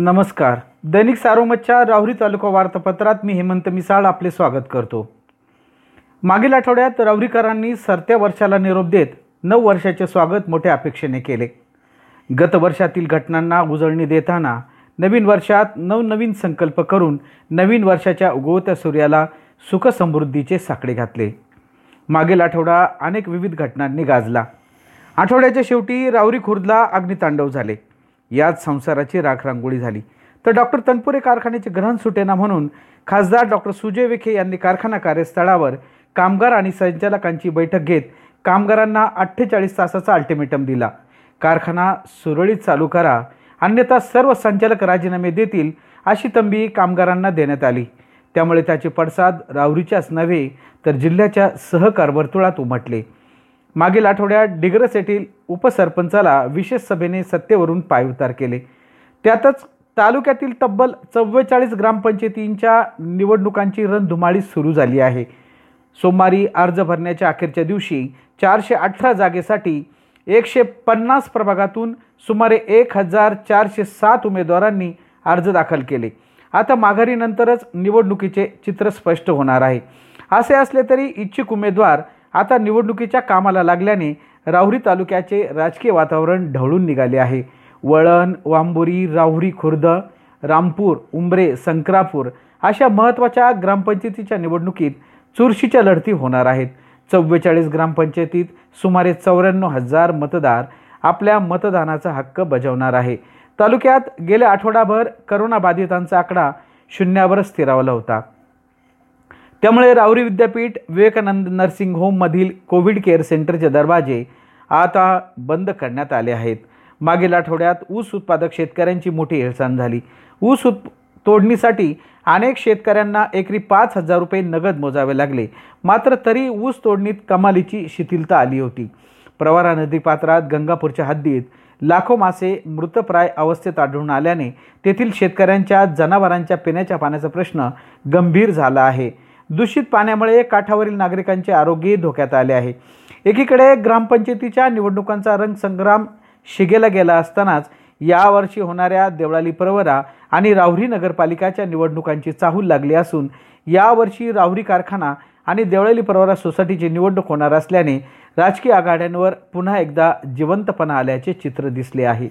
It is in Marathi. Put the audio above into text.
नमस्कार. दैनिक सारोमतच्या राहुरी तालुका वार्तापत्रात मी हेमंत मिसाळ आपले स्वागत करतो. मागील आठवड्यात राहुरीकरांनी सरत्या वर्षाला निरोप देत नऊ वर्षाचे स्वागत मोठ्या अपेक्षेने केले. गत वर्षातील घटनांना उजळणी देताना नवीन वर्षात नवनवीन संकल्प करून नवीन वर्षाच्या उगवत्या सूर्याला सुखसमृद्धीचे साकडे घातले. मागील आठवडा अनेक विविध घटनांनी गाजला. आठवड्याच्या शेवटी राहुरी खुर्दला अग्नितांडव झाले. याच संसाराची राखरांगोळी झाली. तर डॉक्टर तनपुरे कारखान्याचे ग्रहण सुटेना म्हणून खासदार डॉक्टर सुजय विखे यांनी कारखाना कार्यस्थळावर कामगार आणि संचालकांची बैठक घेत कामगारांना अठ्ठेचाळीस तासाचा अल्टिमेटम दिला. कारखाना सुरळीत चालू करा अन्यथा सर्व संचालक राजीनामे देतील अशी तंबी कामगारांना देण्यात आली. त्यामुळे त्याचे पडसाद राहुरीच्याच नव्हे तर जिल्ह्याच्या सहकार वर्तुळात उमटले. मागील आठवड्यात डिग्रस येथील उपसरपंचाला विशेष सभेने सत्तेवरून पायउतार केले. त्यातच तालुक्यातील तब्बल चव्वेचाळीस ग्रामपंचायतींच्या निवडणुकांची रणधुमाळी सुरू झाली आहे. सोमवारी अर्ज भरण्याच्या अखेरच्या दिवशी चारशे अठरा जागेसाठी एकशे पन्नास प्रभागातून सुमारे एक हजार चारशे सात उमेदवारांनी अर्ज दाखल केले. आता माघारीनंतरच निवडणुकीचे चित्र स्पष्ट होणार आहे. असे असले तरी इच्छुक उमेदवार आता निवडणुकीच्या कामाला लागल्याने राहुरी तालुक्याचे राजकीय वातावरण ढवळून निघाले आहे. वळण वांबुरी राहुरी खुर्द रामपूर उंबरे संक्रापूर अशा महत्त्वाच्या ग्रामपंचायतीच्या निवडणुकीत चुरशीच्या लढती होणार आहेत. चव्वेचाळीस ग्रामपंचायतीत सुमारे चौऱ्याण्णव हजार मतदार आपल्या मतदानाचा हक्क बजावणार आहे. तालुक्यात गेल्या आठवडाभर करोनाबाधितांचा आकडा शून्यावर स्थिरावला होता. त्यामुळे राहुरी विद्यापीठ विवेकानंद नर्सिंग होममधील कोविड केअर सेंटरचे दरवाजे आता बंद करण्यात आले आहेत. मागील आठवड्यात ऊस उत्पादक शेतकऱ्यांची मोठी हेळसांड झाली. ऊस उत् तोडणीसाठी अनेक शेतकऱ्यांना एकरी पाच हजार रुपये नगद मोजावे लागले. मात्र तरी ऊस तोडणीत कमालीची शिथिलता आली होती. प्रवारा नदीपात्रात गंगापूरच्या हद्दीत लाखो मासे मृतप्राय अवस्थेत आढळून आल्याने तेथील शेतकऱ्यांच्या जनावरांच्या पिण्याच्या पाण्याचा प्रश्न गंभीर झाला आहे. दूषित पाण्यामुळे काठावरील नागरिकांचे आरोग्यही धोक्यात आले आहे. एकीकडे ग्रामपंचायतीच्या निवडणुकांचा रंगसंग्राम शिगेला गेला असतानाच यावर्षी होणाऱ्या देवळाली परवरा आणि राहुरी नगरपालिकाच्या निवडणुकांची चाहूल लागली असून यावर्षी राहुरी कारखाना आणि देवळाली परवरा सोसायटीची निवडणूक होणार असल्याने राजकीय आघाड्यांवर पुन्हा एकदा जिवंतपणा आल्याचे चित्र दिसले आहे.